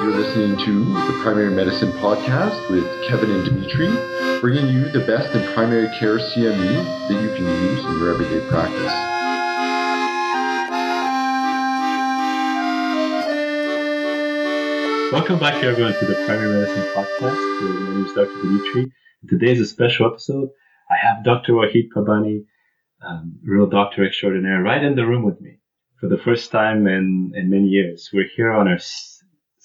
You're listening to the Primary Medicine Podcast with Kevin and Dimitri, bringing you the best in primary care CME that you can use in your everyday practice. Welcome back, everyone, to the Primary Medicine Podcast. My name is Dr. Dimitri. Today is a special episode. I have Dr. Wahid Pabani, um, real doctor extraordinaire, right in the room with me for the first time in, in many years. We're here on our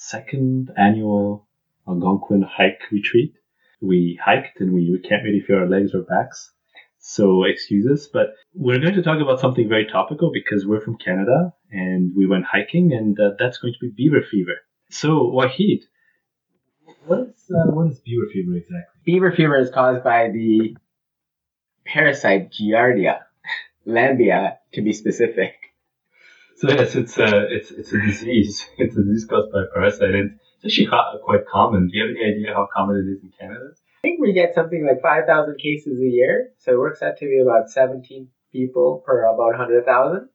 second annual Algonquin hike retreat. We hiked and we, we can't really feel our legs or backs. So excuse us, but we're going to talk about something very topical because we're from Canada and we went hiking and uh, that's going to be beaver fever. So Wahid, what is, uh, what is beaver fever exactly? Beaver fever is caused by the parasite Giardia, lamblia to be specific. So yes, it's a it's it's a disease. It's a disease caused by a parasite, and it's actually quite common. Do you have any idea how common it is in Canada? I think we get something like five thousand cases a year, so it works out to be about seventeen people per about hundred thousand.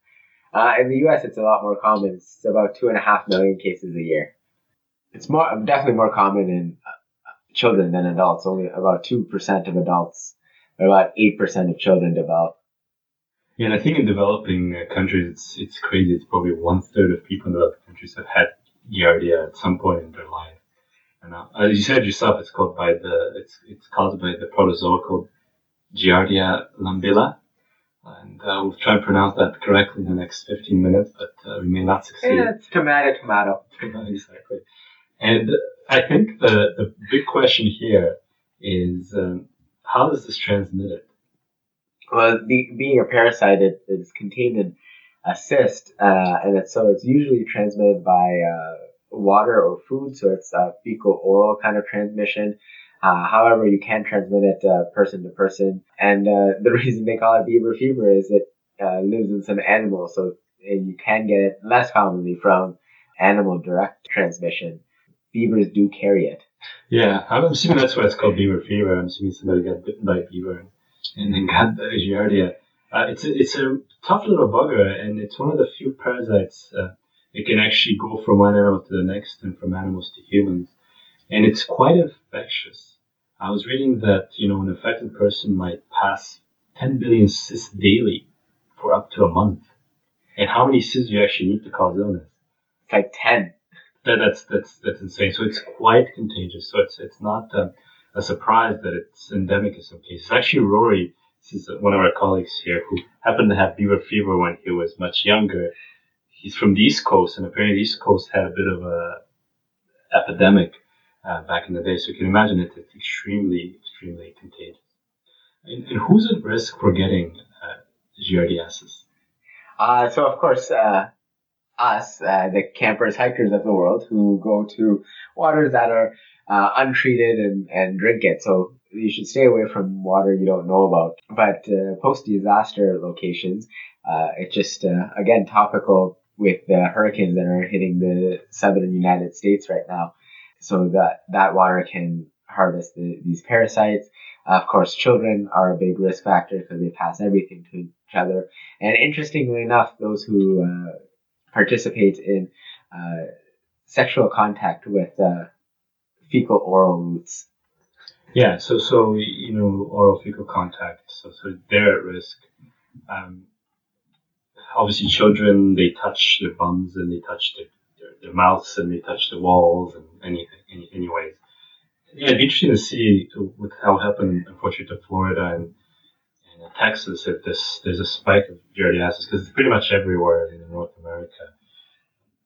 Uh, in the U.S., it's a lot more common. It's about two and a half million cases a year. It's more definitely more common in uh, children than adults. Only about two percent of adults, or about eight percent of children develop yeah, and I think in developing uh, countries, it's it's crazy. It's probably one third of people in developing countries have had Giardia at some point in their life. And uh, as you said yourself, it's called by the it's it's caused by the protozoa called Giardia lambilla. And uh, we'll try and pronounce that correctly in the next 15 minutes, but uh, we may not succeed. Yeah, it's tomato, tomato. exactly. And I think the, the big question here is um, how does this transmit it? Well, be, being a parasite, it is contained in a cyst, uh, and it's, so it's usually transmitted by uh, water or food, so it's a fecal oral kind of transmission. Uh, however, you can transmit it uh, person to person, and uh, the reason they call it beaver fever is it uh, lives in some animals, so you can get it less commonly from animal direct transmission. Beavers do carry it. Yeah, I'm assuming that's why it's called beaver fever. I'm assuming somebody got bitten by a beaver and then got the Giardia. Uh, it's a, it's a tough little bugger, and it's one of the few parasites. Uh, it can actually go from one animal to the next, and from animals to humans, and it's quite infectious. I was reading that you know an infected person might pass 10 billion cysts daily for up to a month. And how many cysts do you actually need to cause illness? It's like 10. That, that's that's that's insane. So it's quite contagious. So it's it's not. Uh, a surprise that it's endemic in some cases. Actually, Rory, this is one of our colleagues here who happened to have beaver fever when he was much younger. He's from the East Coast, and apparently the East Coast had a bit of a epidemic uh, back in the day. So you can imagine it, it's extremely, extremely contagious. And, and who's at risk for getting uh, giardiasis? Uh, so of course, uh, us, uh, the campers, hikers of the world, who go to waters that are uh, untreated and, and drink it. So you should stay away from water you don't know about. But uh, post disaster locations, uh, it's just uh, again topical with the hurricanes that are hitting the southern United States right now. So that that water can harvest the, these parasites. of course, children are a big risk factor because they pass everything to each other. And interestingly enough, those who uh, participate in uh, sexual contact with fecal oral routes. Yeah, so so you know oral fecal contact, so so they're at risk. Um, obviously, children they touch their bums and they touch their, their, their mouths and they touch the walls and anything, any, anyways. Yeah, it'd be interesting to see with how it happened, unfortunately, to Florida and Texas if this there's a spike of giardiasis because it's pretty much everywhere in North America.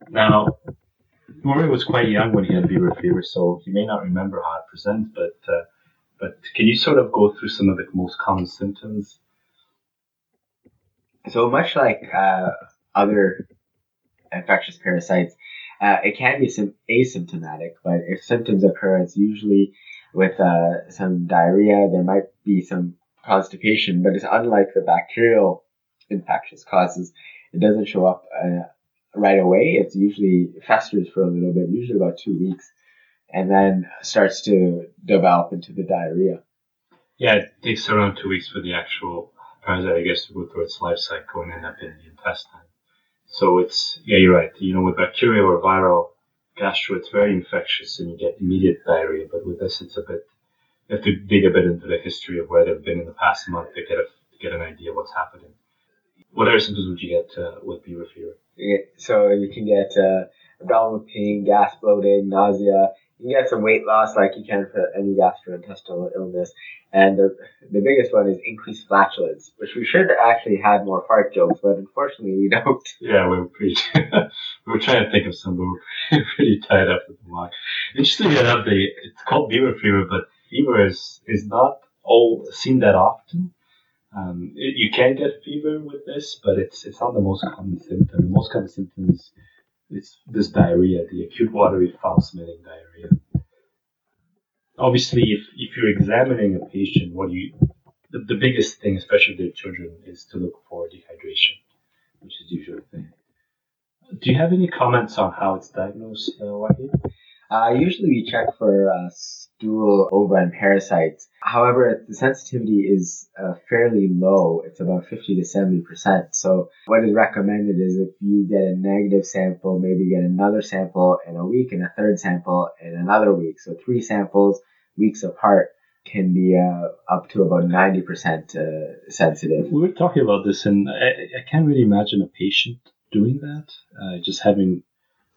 Now, Murray was quite young when he had beaver fever, so he may not remember how it presents. But uh, but can you sort of go through some of the most common symptoms? So much like uh, other infectious parasites, uh, it can be sim- asymptomatic. But if symptoms occur, it's usually with uh, some diarrhea. There might be some constipation, but it's unlike the bacterial infectious causes. It doesn't show up uh, right away. It's usually festers for a little bit, usually about two weeks, and then starts to develop into the diarrhea. Yeah, it takes around two weeks for the actual parasite, I guess, to go through its life cycle and end up in the intestine. So it's, yeah, you're right. You know, with bacteria or viral gastro, it's very infectious and you get immediate diarrhea. But with this, it's a bit, have to dig a bit into the history of where they've been in the past month to get a, to get an idea of what's happening. What other symptoms would you get uh, with fever? Get- So you can get uh, abdominal pain, gas, bloating, nausea. You can get some weight loss, like you can for any gastrointestinal illness. And the, the biggest one is increased flatulence, which we should actually have more fart jokes, but unfortunately we don't. Yeah, we were pretty. we were trying to think of some, but we we're pretty tied up with the walk. Interesting enough, they it's called beaver fever, but fever is is not all seen that often. Um, it, you can get fever with this, but it's it's not the most common symptom. The most common symptom is it's this diarrhea, the acute watery foul smelling diarrhea. Obviously, if, if you're examining a patient, what you the, the biggest thing, especially with children, is to look for dehydration, which is usually a thing. Do you have any comments on how it's diagnosed, uh, Wahid? Uh, usually we check for uh, stool, ova, and parasites. However, the sensitivity is uh, fairly low. It's about 50 to 70%. So what is recommended is if you get a negative sample, maybe get another sample in a week and a third sample in another week. So three samples weeks apart can be uh, up to about 90% uh, sensitive. We were talking about this, and I, I can't really imagine a patient doing that. Uh, just having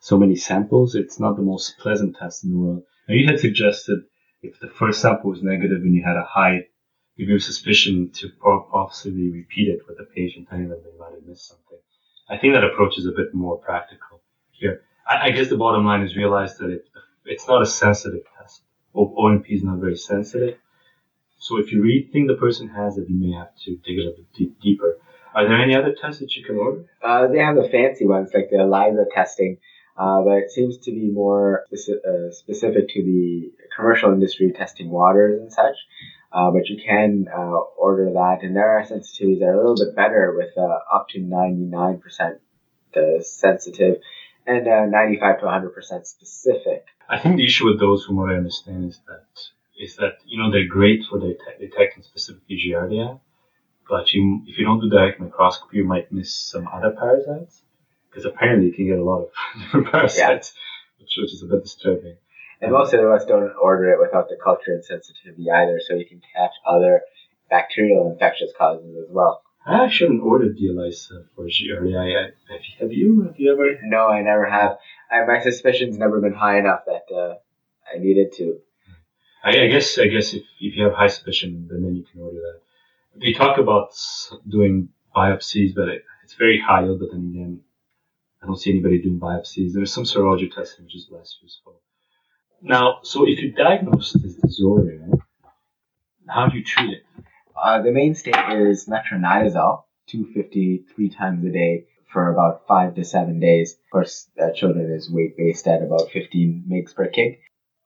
so many samples, it's not the most pleasant test in the world. Now, you had suggested if the first sample was negative and you had a high degree of suspicion to possibly repeat it with the patient, telling them they might have missed something. I think that approach is a bit more practical here. I, I guess the bottom line is realize that it, it's not a sensitive test. O- O&P is not very sensitive. So if you really think the person has it, you may have to dig a little bit deep, deeper. Are there any other tests that you can order? Uh, they have the fancy ones like the ELISA testing, uh, but it seems to be more speci- uh, specific to the commercial industry testing waters and such. Uh, but you can uh, order that, and there are sensitivities that are a little bit better with uh, up to 99% uh, sensitive and uh, 95 to 100% specific. I think the issue with those, from what I understand, is that is that you know they're great for det- detecting specifically Giardia, but you, if you don't do direct microscopy, you might miss some other parasites because apparently you can get a lot of different parasites, which, which is a bit disturbing. And most of us don't order it without the culture and sensitivity either, so you can catch other bacterial infectious causes as well. I actually ordered the ELISA for Giardia. Have you? Have you, have you ever? No, I never have. I, my suspicion's never been high enough that uh, I needed to. I, I guess I guess if, if you have high suspicion, then, then you can order that. They talk about doing biopsies, but it, it's very high yield. But then again, I don't see anybody doing biopsies. There's some serology testing which is less useful. Now, so if you diagnose this disorder, how do you treat it? Uh, the mainstay is metronidazole, 250 three times a day for about five to seven days. Of course, children is weight based at about 15 mg per kg.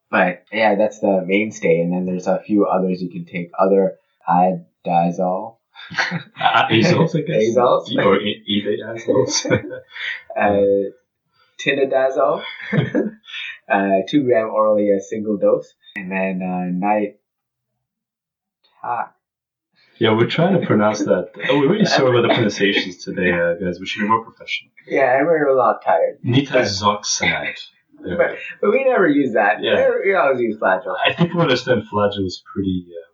But yeah, that's the mainstay. And then there's a few others you can take. Other iodazole, Guess. Azoles. Or eBay azoles. uh, tinidazole, uh, two gram orally a single dose, and then uh, night. yeah, we're trying to pronounce that. Oh, we're really sorry about the pronunciations today, uh, guys. We should be more professional. Yeah, I'm a lot tired. Nitazoxanide. There. But, but we never use that. Yeah. We always use flagyl. I think we understand flagyl is pretty. Uh,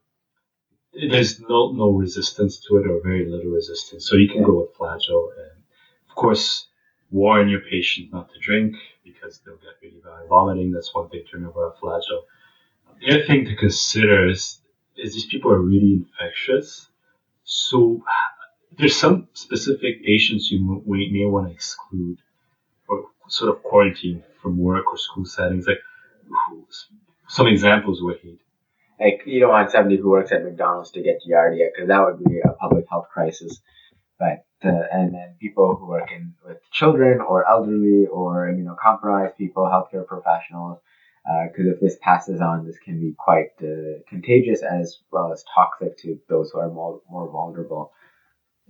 there's no no resistance to it or very little resistance, so you can go with flagyl. And of course, warn your patient not to drink because they'll get really bad vomiting. That's one big turnover of flagyl. The other thing to consider is is these people are really infectious, so there's some specific patients you may want to exclude or sort of quarantine from work or school settings. Like some examples were he Like you don't want somebody who works at McDonald's to get giardia because that would be a public health crisis. But uh, and then people who work in with children or elderly or immunocompromised people, healthcare professionals, because if this passes on, this can be quite uh, contagious as well as toxic to those who are more, more vulnerable.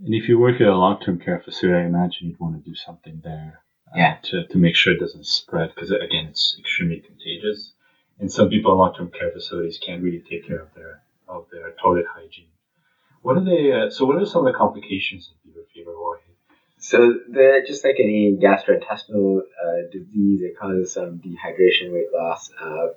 And if you work at a long-term care facility, I imagine you'd want to do something there uh, Yeah. to, to make sure it doesn't spread because again, it's extremely contagious. And some people in long-term care facilities can't really take care of their of their toilet hygiene. What are they? Uh, so, what are some of the complications of fever fever? Jorge? So the just like any gastrointestinal uh, disease, it causes some dehydration, weight loss, uh,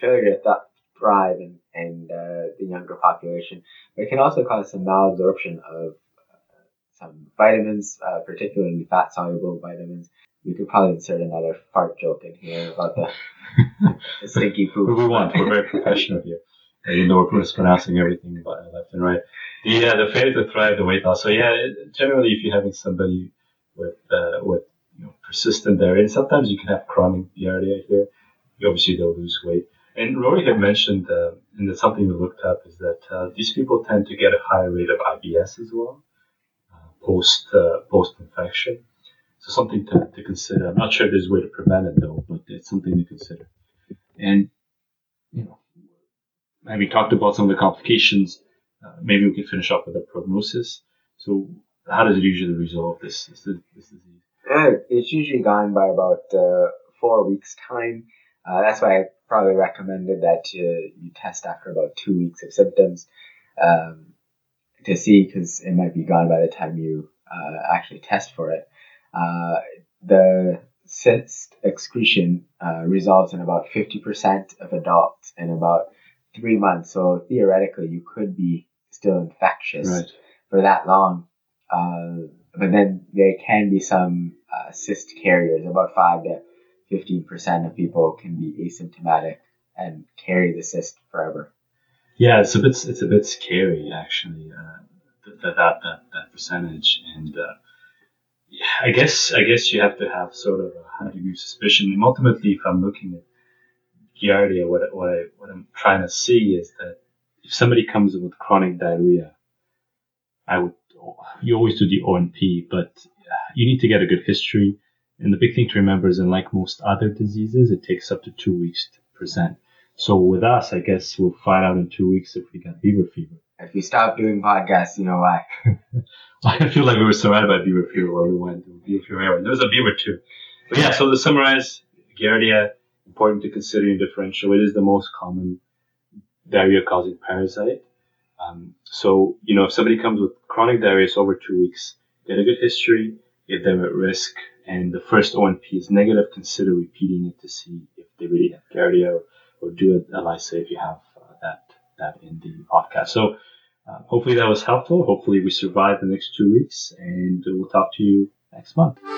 failure to th- thrive in, in uh, the younger population. But it can also cause some malabsorption of uh, some vitamins, uh, particularly fat soluble vitamins. You could probably insert another fart joke in here about the, the stinky poop. we want. We're very professional here. Even though we're mispronouncing everything left and right. Yeah, the failure to thrive, the weight loss. So yeah, generally, if you're having somebody with uh, with you know, persistent diarrhea, and sometimes you can have chronic diarrhea here. Obviously, they'll lose weight. And Rory had mentioned, uh, and it's something we looked up, is that uh, these people tend to get a higher rate of IBS as well uh, post uh, post infection. So something to, to consider. I'm not sure there's a way to prevent it though, but it's something to consider. And you know, having talked about some of the complications, uh, maybe we can finish off with a prognosis. So, how does it usually resolve this, this, this disease? Uh, it's usually gone by about uh, four weeks' time. Uh, that's why I probably recommended that you, you test after about two weeks of symptoms um, to see because it might be gone by the time you uh, actually test for it. Uh, the cyst excretion uh, resolves in about 50% of adults in about three months. So theoretically, you could be still infectious Right. for that long. Uh, but then there can be some uh, cyst carriers. About five to fifteen percent of people can be asymptomatic and carry the cyst forever. Yeah, it's a bit it's a bit scary actually. Uh, that, that that that percentage, and uh, I guess I guess you have to have sort of a high degree of suspicion. And ultimately, if I'm looking at Giardia, what what I what I'm trying to see is that if somebody comes in with chronic diarrhea, I would you always do the O&P, but you need to get a good history. And the big thing to remember is, in like most other diseases, it takes up to two weeks to present. So with us, I guess we'll find out in two weeks if we got beaver fever. If we stop doing podcasts, you know why. I feel like we were surrounded by beaver fever where we went. Beaver fever everywhere. There was a beaver too. But yeah, so to summarize, Giardia, important to consider your differential. It is the most common diarrhea causing parasite. Um, so, you know, if somebody comes with chronic diarrhea over two weeks, get a good history, get them at risk, and the first O&P is negative, consider repeating it to see if they really have Giardia or, or do it, ELISA if you have that in the podcast. So, uh, hopefully that was helpful. Hopefully we survive the next two weeks and we'll talk to you next month.